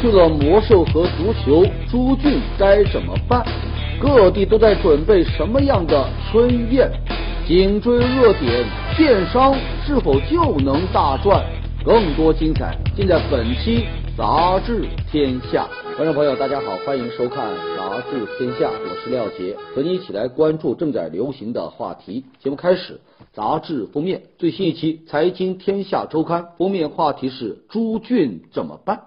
去了魔兽和足球，朱俊该怎么办？各地都在准备什么样的春宴？紧追热点，电商是否就能大赚？更多精彩尽在本期《杂志天下》。观众朋友，大家好，欢迎收看《杂志天下》，我是廖杰，和你一起来关注正在流行的话题。节目开始，杂志封面最新一期《财经天下周刊》封面话题是朱俊怎么办？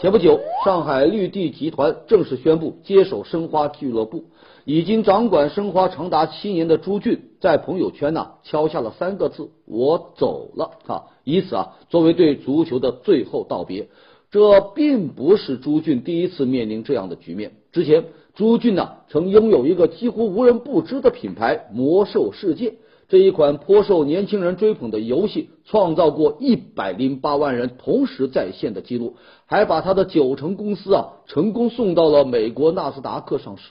前不久，上海绿地集团正式宣布接手申花俱乐部。已经掌管申花长达七年的朱俊，在朋友圈呢敲下了三个字：“我走了。”啊，以此啊作为对足球的最后道别。这并不是朱俊第一次面临这样的局面。之前，朱俊呢曾拥有一个几乎无人不知的品牌——魔兽世界。这一款颇受年轻人追捧的游戏，创造过一百零八万人同时在线的记录，还把他的九成公司啊成功送到了美国纳斯达克上市。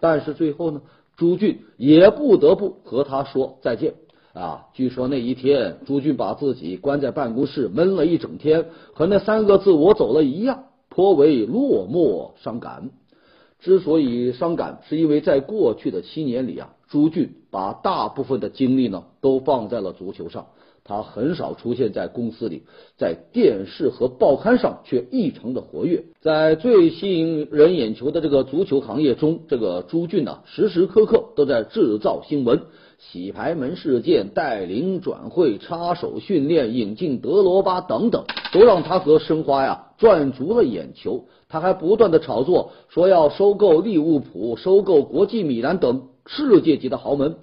但是最后呢，朱俊也不得不和他说再见啊！据说那一天，朱俊把自己关在办公室闷了一整天，和那三个字“我走了”一样，颇为落寞伤感。之所以伤感，是因为在过去的七年里啊，朱俊把大部分的精力呢都放在了足球上。他很少出现在公司里，在电视和报刊上却异常的活跃。在最吸引人眼球的这个足球行业中，这个朱俊呢，时时刻刻都在制造新闻，洗牌门事件、带领转会、插手训练、引进德罗巴等等，都让他和申花呀赚足了眼球。他还不断的炒作，说要收购利物浦、收购国际米兰等世界级的豪门。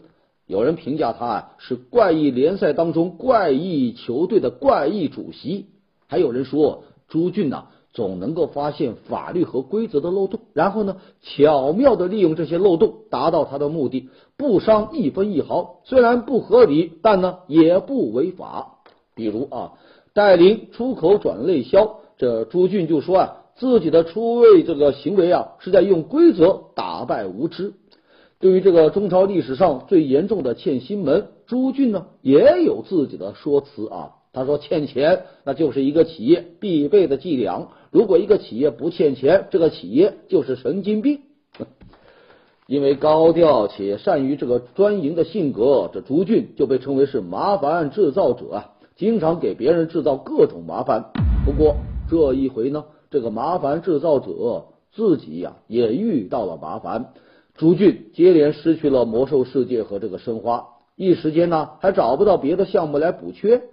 有人评价他啊是怪异联赛当中怪异球队的怪异主席，还有人说朱俊呐总能够发现法律和规则的漏洞，然后呢巧妙的利用这些漏洞达到他的目的，不伤一分一毫，虽然不合理，但呢也不违法。比如啊带领出口转内销，这朱俊就说啊自己的出位这个行为啊是在用规则打败无知。对于这个中超历史上最严重的欠薪门，朱俊呢也有自己的说辞啊。他说欠钱那就是一个企业必备的伎俩，如果一个企业不欠钱，这个企业就是神经病。因为高调且善于这个专营的性格，这朱俊就被称为是麻烦制造者啊，经常给别人制造各种麻烦。不过这一回呢，这个麻烦制造者自己呀也遇到了麻烦。朱俊接连失去了魔兽世界和这个申花，一时间呢还找不到别的项目来补缺。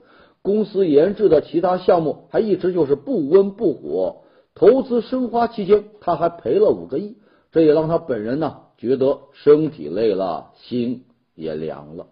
公司研制的其他项目还一直就是不温不火。投资申花期间，他还赔了五个亿，这也让他本人呢觉得身体累了，心也凉了。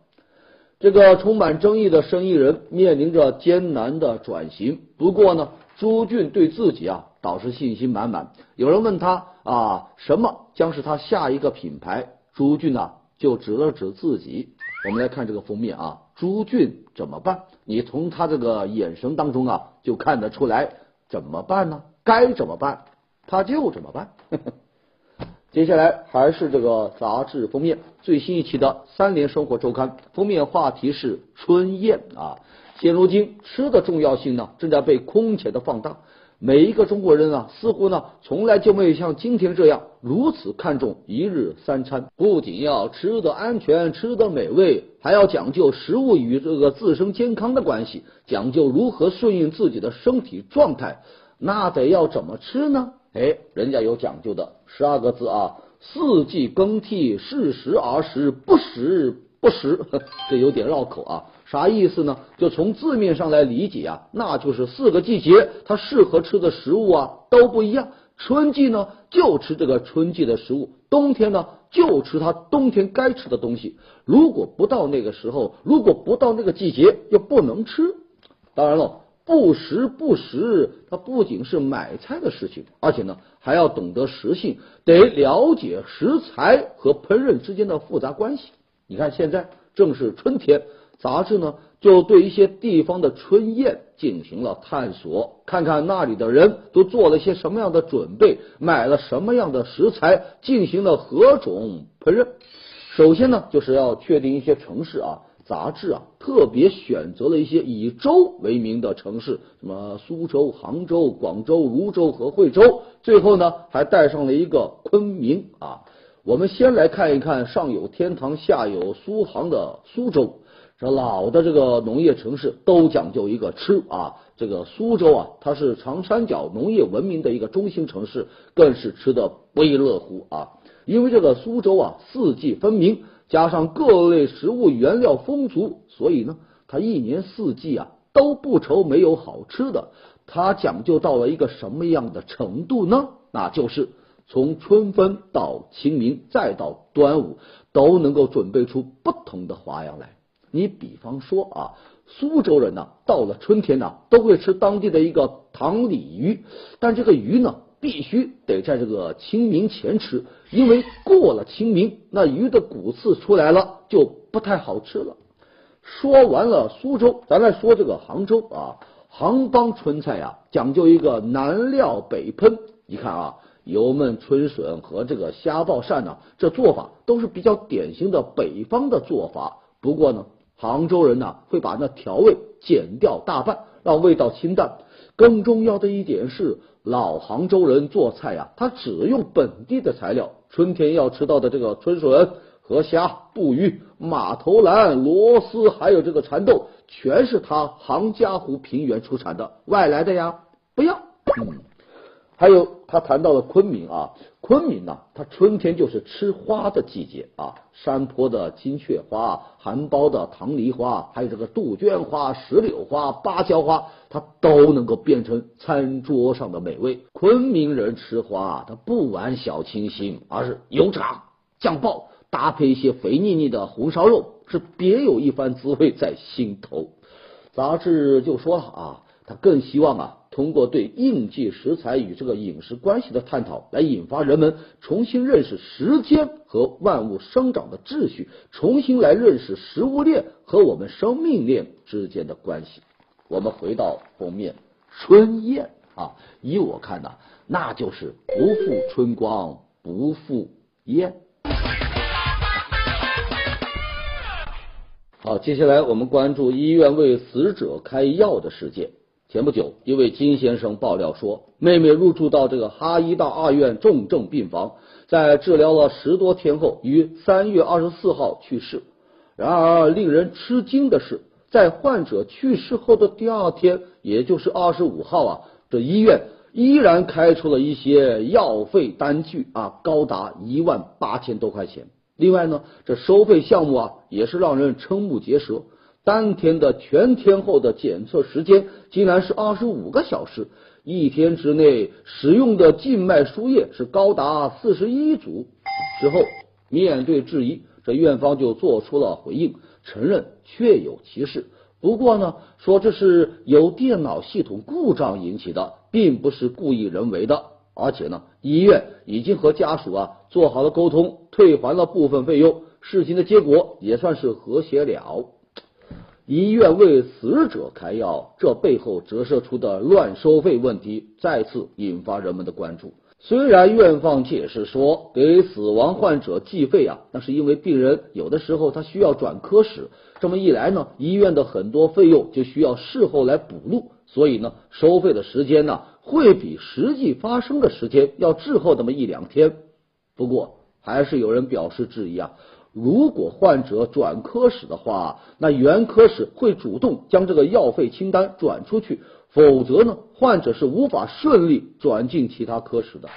这个充满争议的生意人面临着艰难的转型。不过呢，朱俊对自己啊倒是信心满满。有人问他。啊，什么将是他下一个品牌？朱俊呢，就指了指自己。我们来看这个封面啊，朱俊怎么办？你从他这个眼神当中啊，就看得出来怎么办呢？该怎么办，他就怎么办。接下来还是这个杂志封面，最新一期的《三联生活周刊》封面话题是春宴啊。现如今，吃的重要性呢，正在被空前的放大。每一个中国人啊，似乎呢从来就没有像今天这样如此看重一日三餐。不仅要吃的安全、吃得美味，还要讲究食物与这个自身健康的关系，讲究如何顺应自己的身体状态。那得要怎么吃呢？哎，人家有讲究的，十二个字啊：四季更替，适时而食，不食不食。这有点绕口啊。啥意思呢？就从字面上来理解啊，那就是四个季节它适合吃的食物啊都不一样。春季呢就吃这个春季的食物，冬天呢就吃它冬天该吃的东西。如果不到那个时候，如果不到那个季节，又不能吃。当然了，不食不食，它不仅是买菜的事情，而且呢还要懂得食性，得了解食材和烹饪之间的复杂关系。你看，现在正是春天。杂志呢，就对一些地方的春宴进行了探索，看看那里的人都做了些什么样的准备，买了什么样的食材，进行了何种烹饪。首先呢，就是要确定一些城市啊，杂志啊特别选择了一些以州为名的城市，什么苏州、杭州、广州、泸州和惠州，最后呢还带上了一个昆明啊。我们先来看一看上有天堂，下有苏杭的苏州。这老的这个农业城市都讲究一个吃啊，这个苏州啊，它是长三角农业文明的一个中心城市，更是吃的不亦乐乎啊。因为这个苏州啊，四季分明，加上各类食物原料丰足，所以呢，它一年四季啊都不愁没有好吃的。它讲究到了一个什么样的程度呢？那就是从春分到清明，再到端午，都能够准备出不同的花样来。你比方说啊，苏州人呢，到了春天呢，都会吃当地的一个塘鲤鱼，但这个鱼呢，必须得在这个清明前吃，因为过了清明，那鱼的骨刺出来了，就不太好吃了。说完了苏州，咱来说这个杭州啊，杭帮春菜呀，讲究一个南料北烹。你看啊，油焖春笋和这个虾爆鳝呢，这做法都是比较典型的北方的做法。不过呢。杭州人呢会把那调味减掉大半，让味道清淡。更重要的一点是，老杭州人做菜呀，他只用本地的材料。春天要吃到的这个春笋、河虾、布鱼、马头兰、螺丝，还有这个蚕豆，全是他杭嘉湖平原出产的，外来的呀不要。嗯。还有，他谈到了昆明啊，昆明呢，它春天就是吃花的季节啊，山坡的金雀花，含苞的棠梨花，还有这个杜鹃花、石榴花、芭蕉花，它都能够变成餐桌上的美味。昆明人吃花，它不玩小清新，而是油炸、酱爆，搭配一些肥腻腻的红烧肉，是别有一番滋味在心头。杂志就说了啊，他更希望啊。通过对应季食材与这个饮食关系的探讨，来引发人们重新认识时间和万物生长的秩序，重新来认识食物链和我们生命链之间的关系。我们回到封面，春燕啊，依我看呐，那就是不负春光，不负燕。好，接下来我们关注医院为死者开药的事件。前不久，一位金先生爆料说，妹妹入住到这个哈医大二院重症病房，在治疗了十多天后，于三月二十四号去世。然而，令人吃惊的是，在患者去世后的第二天，也就是二十五号啊，这医院依然开出了一些药费单据啊，高达一万八千多块钱。另外呢，这收费项目啊，也是让人瞠目结舌。当天的全天候的检测时间竟然是二十五个小时，一天之内使用的静脉输液是高达四十一组。之后面对质疑，这院方就做出了回应，承认确有其事。不过呢，说这是由电脑系统故障引起的，并不是故意人为的。而且呢，医院已经和家属啊做好了沟通，退还了部分费用，事情的结果也算是和谐了。医院为死者开药，这背后折射出的乱收费问题再次引发人们的关注。虽然院方解释说给死亡患者计费啊，那是因为病人有的时候他需要转科室，这么一来呢，医院的很多费用就需要事后来补录，所以呢，收费的时间呢会比实际发生的时间要滞后那么一两天。不过，还是有人表示质疑啊。如果患者转科室的话，那原科室会主动将这个药费清单转出去，否则呢，患者是无法顺利转进其他科室的。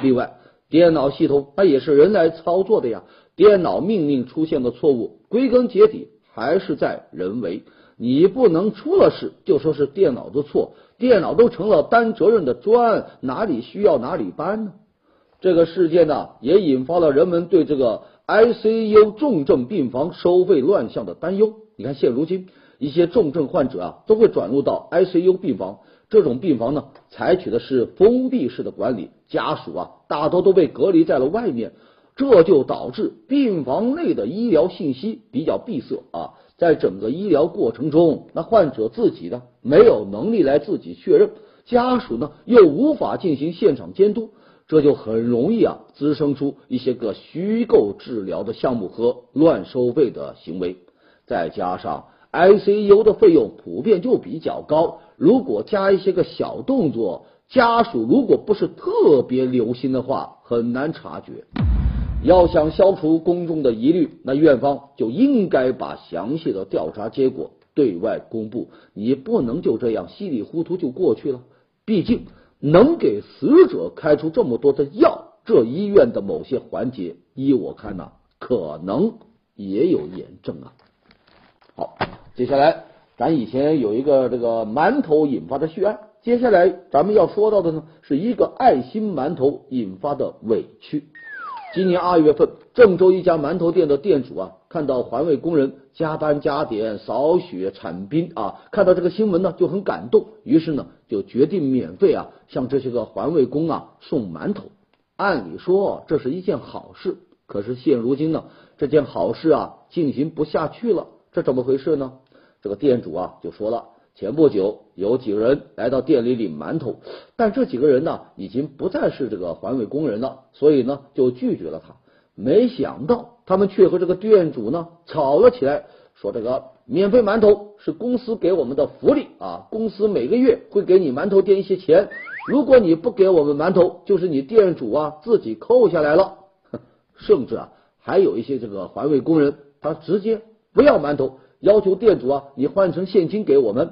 另外，电脑系统那也是人来操作的呀，电脑命令出现的错误，归根结底还是在人为。你不能出了事就说是电脑的错，电脑都成了担责任的砖，哪里需要哪里搬呢？这个事件呢，也引发了人们对这个。ICU 重症病房收费乱象的担忧。你看，现如今一些重症患者啊，都会转入到 ICU 病房。这种病房呢，采取的是封闭式的管理，家属啊，大多都被隔离在了外面。这就导致病房内的医疗信息比较闭塞啊。在整个医疗过程中，那患者自己呢，没有能力来自己确认，家属呢，又无法进行现场监督。这就很容易啊，滋生出一些个虚构治疗的项目和乱收费的行为。再加上 ICU 的费用普遍就比较高，如果加一些个小动作，家属如果不是特别留心的话，很难察觉。要想消除公众的疑虑，那院方就应该把详细的调查结果对外公布。你不能就这样稀里糊涂就过去了。毕竟能给死者开出这么多的药，这医院的某些环节，依我看呐，可能也有炎症啊。好，接下来咱以前有一个这个馒头引发的血案，接下来咱们要说到的呢，是一个爱心馒头引发的委屈。今年二月份，郑州一家馒头店的店主啊，看到环卫工人加班加点扫雪铲冰啊，看到这个新闻呢，就很感动，于是呢，就决定免费啊，向这些个环卫工啊送馒头。按理说这是一件好事，可是现如今呢，这件好事啊进行不下去了，这怎么回事呢？这个店主啊就说了。前不久，有几个人来到店里领馒头，但这几个人呢，已经不再是这个环卫工人了，所以呢，就拒绝了他。没想到，他们却和这个店主呢吵了起来，说这个免费馒头是公司给我们的福利啊，公司每个月会给你馒头店一些钱，如果你不给我们馒头，就是你店主啊自己扣下来了。甚至啊，还有一些这个环卫工人，他直接不要馒头，要求店主啊，你换成现金给我们。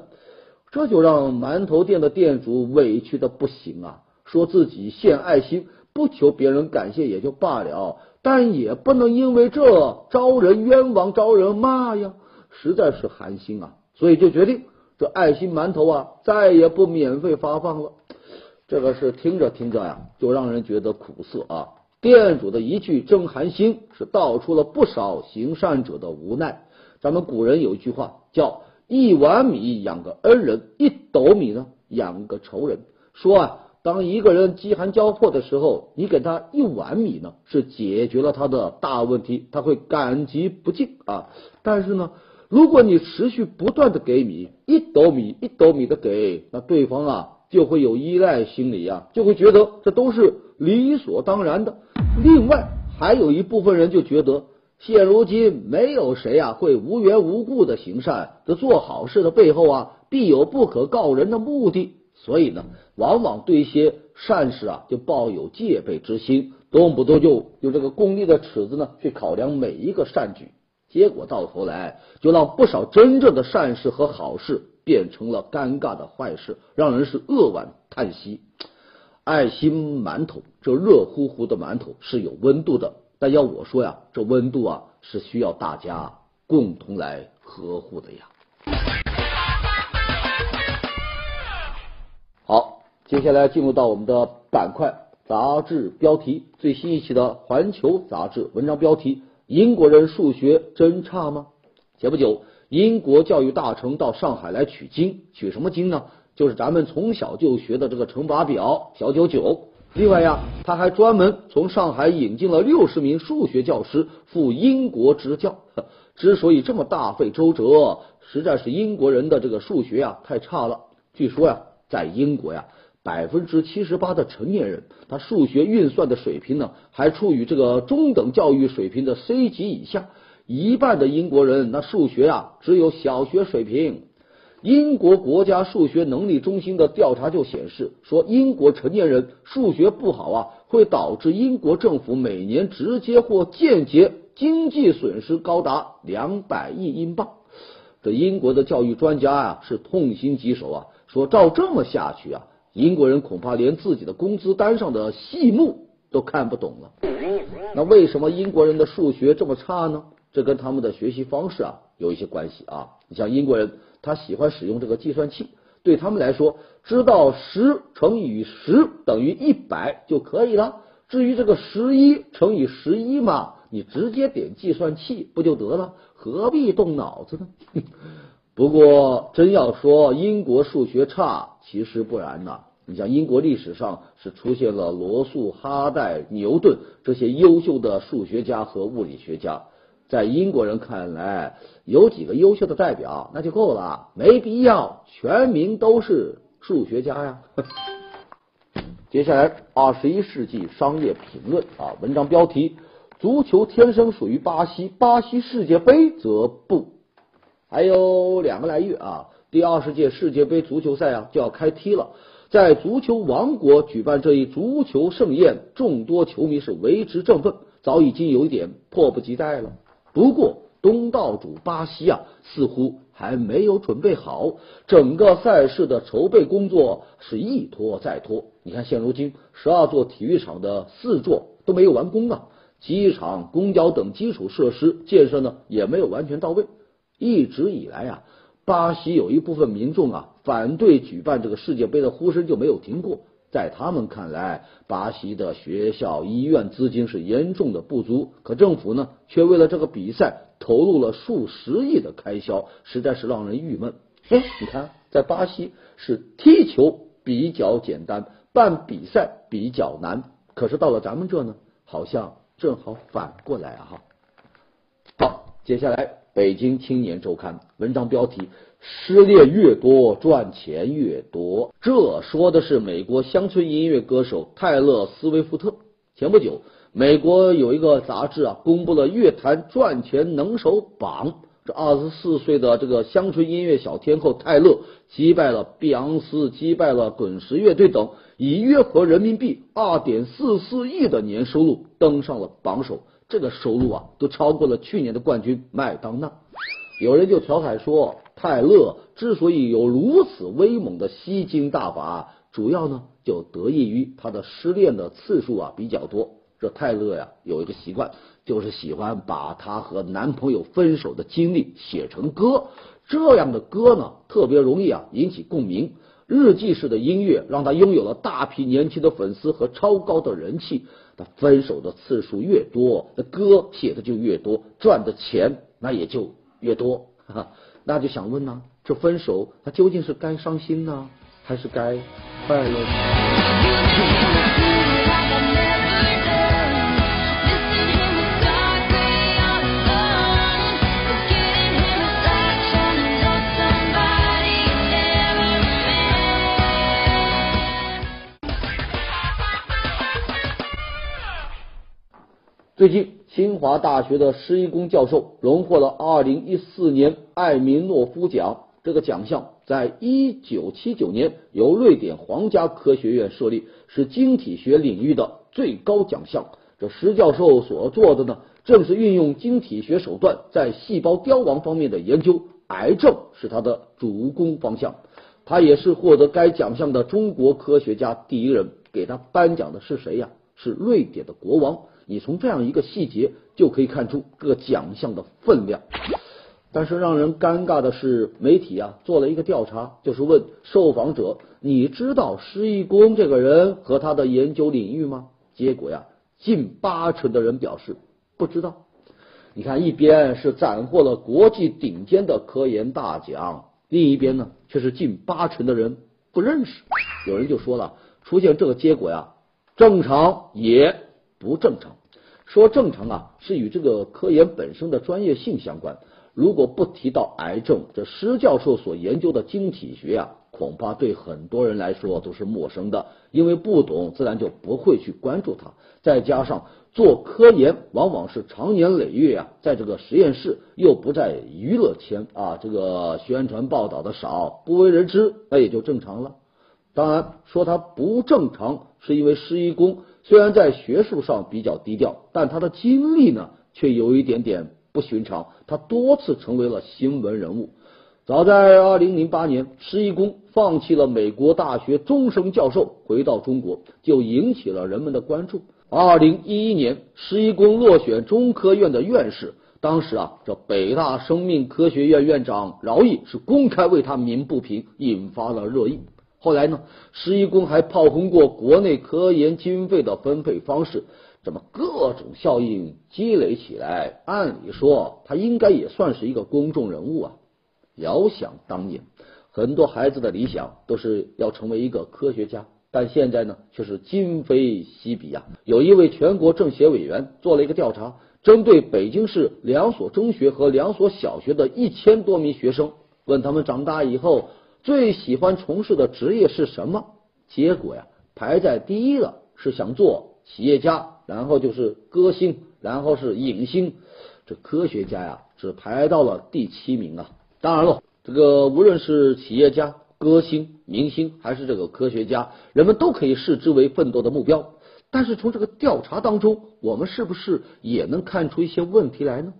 这就让馒头店的店主委屈的不行啊，说自己献爱心，不求别人感谢也就罢了，但也不能因为这招人冤枉、招人骂呀，实在是寒心啊，所以就决定这爱心馒头啊再也不免费发放了。这个是听着听着呀，就让人觉得苦涩啊。店主的一句真寒心，是道出了不少行善者的无奈。咱们古人有一句话叫。一碗米养个恩人，一斗米呢养个仇人。说啊，当一个人饥寒交迫的时候，你给他一碗米呢，是解决了他的大问题，他会感激不尽啊。但是呢，如果你持续不断的给米，一斗米一斗米的给，那对方啊就会有依赖心理呀，就会觉得这都是理所当然的。另外，还有一部分人就觉得。现如今，没有谁啊会无缘无故的行善。这做好事的背后啊，必有不可告人的目的。所以呢，往往对一些善事啊，就抱有戒备之心，动不动就用这个功利的尺子呢去考量每一个善举。结果到头来，就让不少真正的善事和好事变成了尴尬的坏事，让人是扼腕叹息。爱心馒头，这热乎乎的馒头是有温度的。但要我说呀，这温度啊是需要大家共同来呵护的呀。接下来进入到我们的板块杂志标题，最新一期的《环球》杂志文章标题：英国人数学真差吗？前不久，英国教育大臣到上海来取经，取什么经呢？就是咱们从小就学的这个乘法表，小九九。另外呀，他还专门从上海引进了六十名数学教师赴英国支教。之所以这么大费周折，实在是英国人的这个数学呀太差了。据说呀，在英国呀，百分之七十八的成年人，他数学运算的水平呢，还处于这个中等教育水平的 C 级以下。一半的英国人，那数学啊，只有小学水平。英国国家数学能力中心的调查就显示，说英国成年人数学不好啊，会导致英国政府每年直接或间接经济损失高达两百亿英镑。这英国的教育专家啊是痛心疾首啊，说照这么下去啊，英国人恐怕连自己的工资单上的细目都看不懂了。那为什么英国人的数学这么差呢？这跟他们的学习方式啊有一些关系啊。你像英国人。他喜欢使用这个计算器，对他们来说，知道十乘以十等于一百就可以了。至于这个十一乘以十一嘛，你直接点计算器不就得了？何必动脑子呢？不过，真要说英国数学差，其实不然呐。你像英国历史上是出现了罗素、哈代、牛顿这些优秀的数学家和物理学家。在英国人看来，有几个优秀的代表那就够了，没必要全民都是数学家呀。接下来，二十一世纪商业评论啊，文章标题：足球天生属于巴西，巴西世界杯则不。还有两个来月啊，第二十届世界杯足球赛啊就要开踢了。在足球王国举办这一足球盛宴，众多球迷是为之振奋，早已经有一点迫不及待了。不过，东道主巴西啊，似乎还没有准备好，整个赛事的筹备工作是一拖再拖。你看，现如今十二座体育场的四座都没有完工啊，机场、公交等基础设施建设呢也没有完全到位。一直以来啊。巴西有一部分民众啊反对举办这个世界杯的呼声就没有停过，在他们看来，巴西的学校、医院资金是严重的不足，可政府呢却为了这个比赛投入了数十亿的开销，实在是让人郁闷。哎，你看，在巴西是踢球比较简单，办比赛比较难，可是到了咱们这呢，好像正好反过来啊！哈，好，接下来。北京青年周刊文章标题：失恋越多，赚钱越多。这说的是美国乡村音乐歌手泰勒·斯威夫特。前不久，美国有一个杂志啊，公布了乐坛赚钱能手榜。这二十四岁的这个乡村音乐小天后泰勒，击败了碧昂斯，击败了滚石乐队等，以约合人民币二点四四亿的年收入登上了榜首。这个收入啊，都超过了去年的冠军麦当娜。有人就调侃说，泰勒之所以有如此威猛的吸金大法，主要呢就得益于他的失恋的次数啊比较多。这泰勒呀有一个习惯，就是喜欢把他和男朋友分手的经历写成歌。这样的歌呢，特别容易啊引起共鸣。日记式的音乐让他拥有了大批年轻的粉丝和超高的人气。那分手的次数越多，那歌写的就越多，赚的钱那也就越多。那就想问呢，这分手他究竟是该伤心呢，还是该快乐呢？最近，清华大学的施一公教授荣获了二零一四年艾明诺夫奖。这个奖项在一九七九年由瑞典皇家科学院设立，是晶体学领域的最高奖项。这施教授所做的呢，正是运用晶体学手段在细胞凋亡方面的研究，癌症是他的主攻方向。他也是获得该奖项的中国科学家第一人。给他颁奖的是谁呀？是瑞典的国王。你从这样一个细节就可以看出各奖项的分量，但是让人尴尬的是，媒体啊做了一个调查，就是问受访者：你知道施一公这个人和他的研究领域吗？结果呀，近八成的人表示不知道。你看，一边是斩获了国际顶尖的科研大奖，另一边呢却是近八成的人不认识。有人就说了，出现这个结果呀，正常也不正常。说正常啊，是与这个科研本身的专业性相关。如果不提到癌症，这施教授所研究的晶体学啊，恐怕对很多人来说都是陌生的，因为不懂，自然就不会去关注它。再加上做科研往往是长年累月啊，在这个实验室又不在娱乐圈啊，这个宣传报道的少，不为人知，那也就正常了。当然，说它不正常，是因为施一公。虽然在学术上比较低调，但他的经历呢却有一点点不寻常。他多次成为了新闻人物。早在二零零八年，施一公放弃了美国大学终身教授，回到中国，就引起了人们的关注。二零一一年，施一公落选中科院的院士，当时啊，这北大生命科学院院长饶毅是公开为他鸣不平，引发了热议。后来呢，施一公还炮轰过国内科研经费的分配方式，这么各种效应积累起来，按理说他应该也算是一个公众人物啊。遥想当年，很多孩子的理想都是要成为一个科学家，但现在呢却是今非昔比呀。有一位全国政协委员做了一个调查，针对北京市两所中学和两所小学的一千多名学生，问他们长大以后。最喜欢从事的职业是什么？结果呀，排在第一的是想做企业家，然后就是歌星，然后是影星。这科学家呀，只排到了第七名啊。当然了，这个无论是企业家、歌星、明星，还是这个科学家，人们都可以视之为奋斗的目标。但是从这个调查当中，我们是不是也能看出一些问题来呢？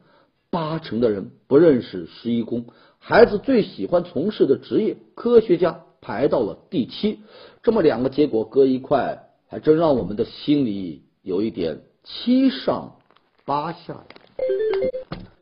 八成的人不认识施一公，孩子最喜欢从事的职业科学家排到了第七，这么两个结果搁一块，还真让我们的心里有一点七上八下呀。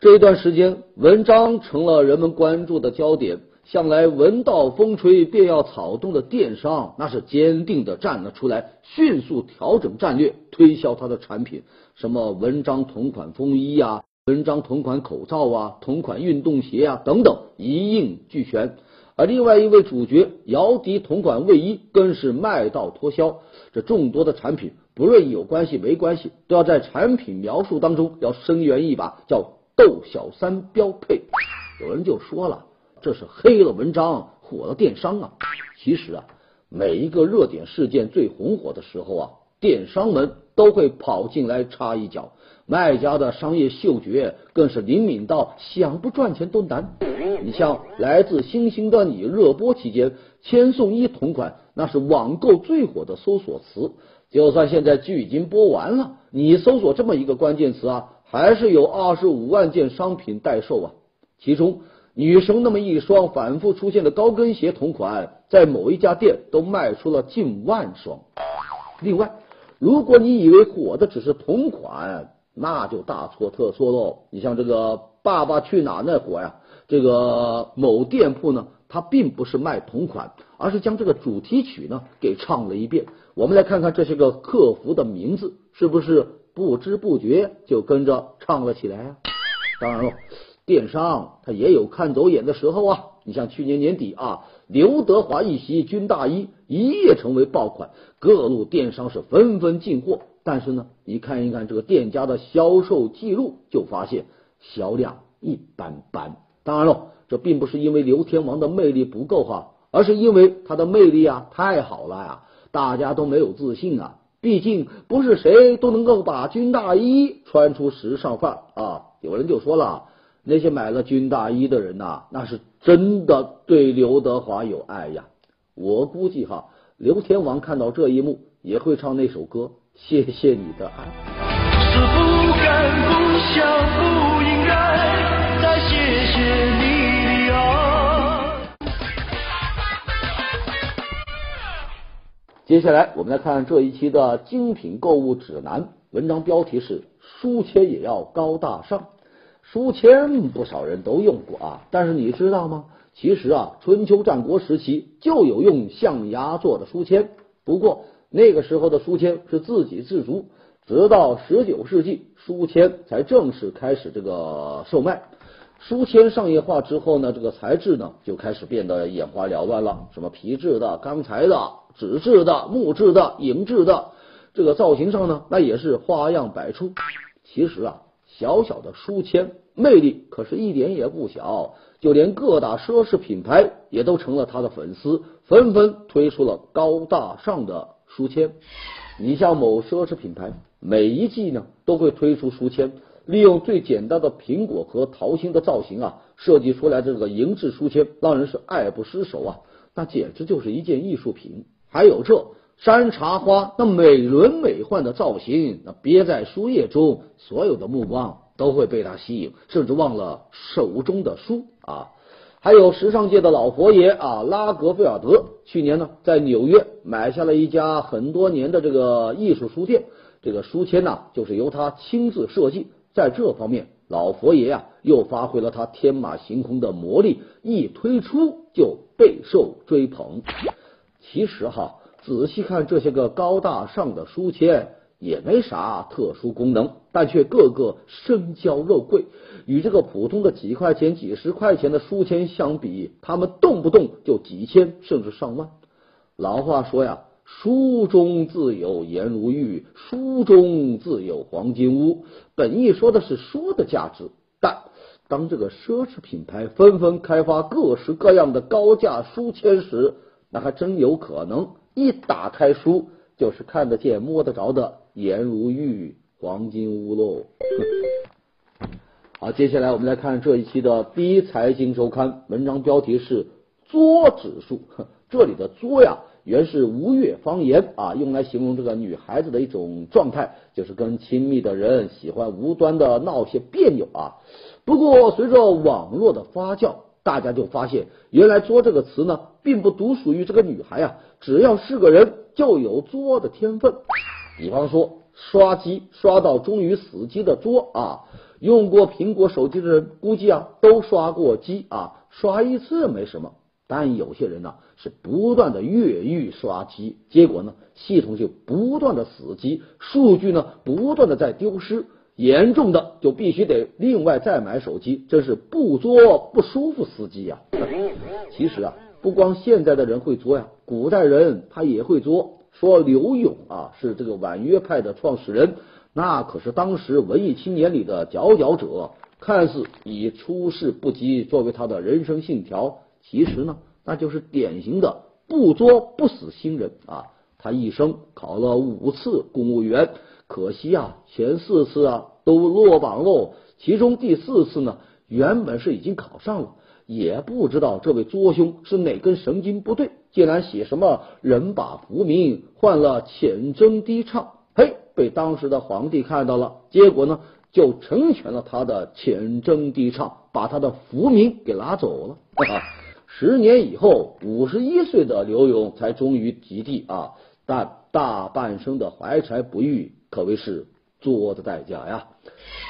这一段时间，文章成了人们关注的焦点。向来闻到风吹便要草动的电商，那是坚定的站了出来，迅速调整战略，推销他的产品，什么文章同款风衣呀，文章同款口罩啊，同款运动鞋啊等等，一应俱全。而另外一位主角姚笛同款卫衣更是卖到脱销。这众多的产品，不论有关系没关系，都要在产品描述当中要声援一把，叫逗小三标配。有人就说了。这是黑了文章，火了电商啊！其实啊，每一个热点事件最红火的时候啊，电商们都会跑进来插一脚，卖家的商业嗅觉更是灵敏到想不赚钱都难。你像来自星星的你热播期间，千送一同款，那是网购最火的搜索词。就算现在剧已经播完了，你搜索这么一个关键词啊，还是有二十五万件商品待售啊，其中。女生那么一双反复出现的高跟鞋同款，在某一家店都卖出了近万双。另外，如果你以为火的只是同款，那就大错特错喽。你像这个《爸爸去哪儿》那火呀，这个某店铺呢，它并不是卖同款，而是将这个主题曲呢给唱了一遍。我们来看看这些个客服的名字，是不是不知不觉就跟着唱了起来啊？当然了。电商它也有看走眼的时候啊！你像去年年底啊，刘德华一袭军大衣一夜成为爆款，各路电商是纷纷进货。但是呢，你看一看这个店家的销售记录，就发现销量一般般。当然了，这并不是因为刘天王的魅力不够哈，而是因为他的魅力啊太好了呀，大家都没有自信啊。毕竟不是谁都能够把军大衣穿出时尚范啊。有人就说了。那些买了军大衣的人呐，那是真的对刘德华有爱呀。我估计哈，刘天王看到这一幕也会唱那首歌。谢谢你的爱。是不敢不想不应该再谢谢你的爱。接下来我们来看这一期的精品购物指南，文章标题是书签也要高大上。书签不少人都用过啊，但是你知道吗？其实啊，春秋战国时期就有用象牙做的书签，不过那个时候的书签是自给自足，直到十九世纪，书签才正式开始这个售卖。书签商业化之后呢，这个材质呢就开始变得眼花缭乱了，什么皮质的、钢材的、纸质的、木质的、银质的，这个造型上呢，那也是花样百出。其实啊。小小的书签魅力可是一点也不小，就连各大奢侈品牌也都成了他的粉丝，纷纷推出了高大上的书签。你像某奢侈品牌，每一季呢都会推出书签，利用最简单的苹果和桃心的造型啊，设计出来这个银质书签，让人是爱不释手啊，那简直就是一件艺术品。还有这。山茶花那美轮美奂的造型，那憋在书页中，所有的目光都会被它吸引，甚至忘了手中的书啊。还有时尚界的老佛爷啊，拉格菲尔德，去年呢在纽约买下了一家很多年的这个艺术书店，这个书签呢就是由他亲自设计。在这方面，老佛爷啊又发挥了他天马行空的魔力，一推出就备受追捧。其实哈。仔细看这些个高大上的书签，也没啥特殊功能，但却个个身娇肉贵。与这个普通的几块钱、几十块钱的书签相比，他们动不动就几千甚至上万。老话说呀，书中自有颜如玉，书中自有黄金屋。本意说的是书的价值，但当这个奢侈品牌纷纷开发各式各样的高价书签时，那还真有可能。一打开书，就是看得见、摸得着的颜如玉、黄金屋喽。好，接下来我们来看这一期的第一财经周刊，文章标题是“作指数”。这里的“作”呀，原是吴越方言啊，用来形容这个女孩子的一种状态，就是跟亲密的人喜欢无端的闹些别扭啊。不过随着网络的发酵，大家就发现，原来“作”这个词呢，并不独属于这个女孩啊，只要是个人，就有作的天分。比方说，刷机刷到终于死机的“作”啊。用过苹果手机的人，估计啊都刷过机啊，刷一次没什么。但有些人呢是不断的越狱刷机，结果呢系统就不断的死机，数据呢不断的在丢失，严重的就必须得另外再买手机，真是不作不舒服司机呀。其实啊，不光现在的人会作呀，古代人他也会作。说刘勇啊是这个婉约派的创始人。那可是当时文艺青年里的佼佼者，看似以出世不及作为他的人生信条，其实呢，那就是典型的不作不死新人啊！他一生考了五次公务员，可惜啊，前四次啊都落榜喽。其中第四次呢，原本是已经考上了，也不知道这位作兄是哪根神经不对，竟然写什么人把浮名换了浅斟低唱，嘿！被当时的皇帝看到了，结果呢就成全了他的浅斟低唱，把他的浮名给拿走了。哈哈十年以后，五十一岁的刘勇才终于及第啊！但大半生的怀才不遇，可谓是作的代价呀。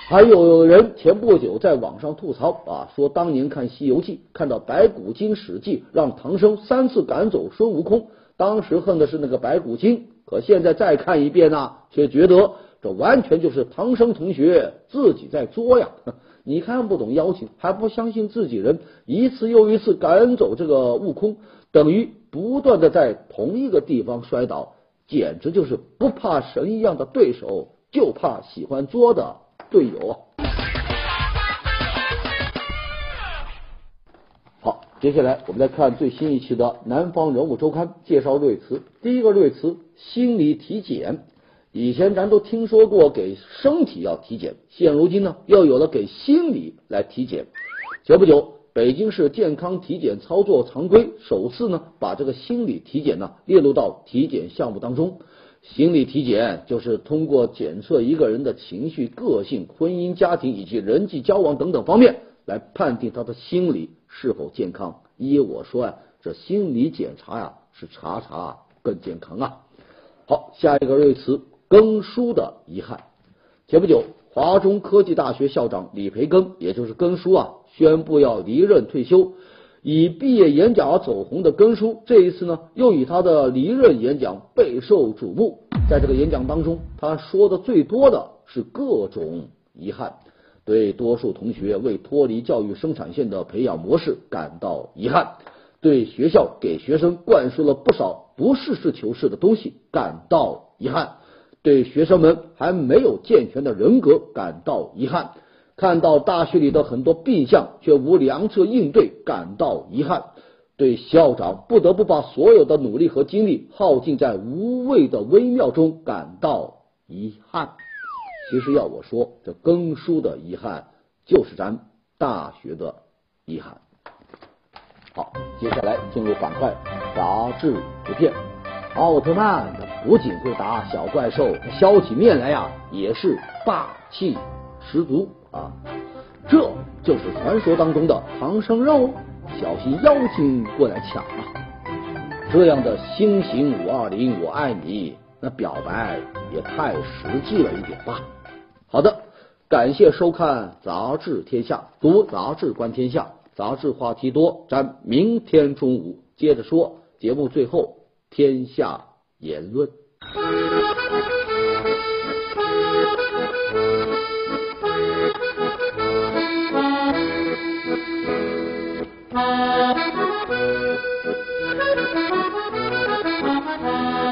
还有人前不久在网上吐槽啊，说当年看《西游记》，看到白骨精史记让唐僧三次赶走孙悟空，当时恨的是那个白骨精。可现在再看一遍呢，却觉得这完全就是唐僧同学自己在作呀！你看不懂妖精，还不相信自己人，一次又一次赶走这个悟空，等于不断的在同一个地方摔倒，简直就是不怕神一样的对手，就怕喜欢作的队友啊！好接下来，我们来看最新一期的《南方人物周刊》介绍瑞词。第一个瑞词，心理体检。以前咱都听说过给身体要体检，现如今呢，又有了给心理来体检。前不久，北京市健康体检操作常规首次呢，把这个心理体检呢列入到体检项目当中。心理体检就是通过检测一个人的情绪、个性、婚姻家庭以及人际交往等等方面，来判定他的心理。是否健康？依我说啊，这心理检查呀，是查查更健康啊。好，下一个瑞词，更书的遗憾。前不久，华中科技大学校长李培根，也就是根叔啊，宣布要离任退休。以毕业演讲而走红的根叔，这一次呢，又以他的离任演讲备受瞩目。在这个演讲当中，他说的最多的是各种遗憾。对多数同学为脱离教育生产线的培养模式感到遗憾，对学校给学生灌输了不少不实事求是的东西感到遗憾，对学生们还没有健全的人格感到遗憾，看到大学里的很多病象却无良策应对感到遗憾，对校长不得不把所有的努力和精力耗尽在无谓的微妙中感到遗憾。其实要我说，这更书的遗憾就是咱大学的遗憾。好，接下来进入板块杂志图片。奥特曼不仅会打小怪兽，削起面来呀也是霸气十足啊！这就是传说当中的唐僧肉，小心妖精过来抢啊！这样的星星五二零我爱你，那表白也太实际了一点吧？好的，感谢收看《杂志天下》，读杂志观天下，杂志话题多，咱明天中午接着说。节目最后，天下言论。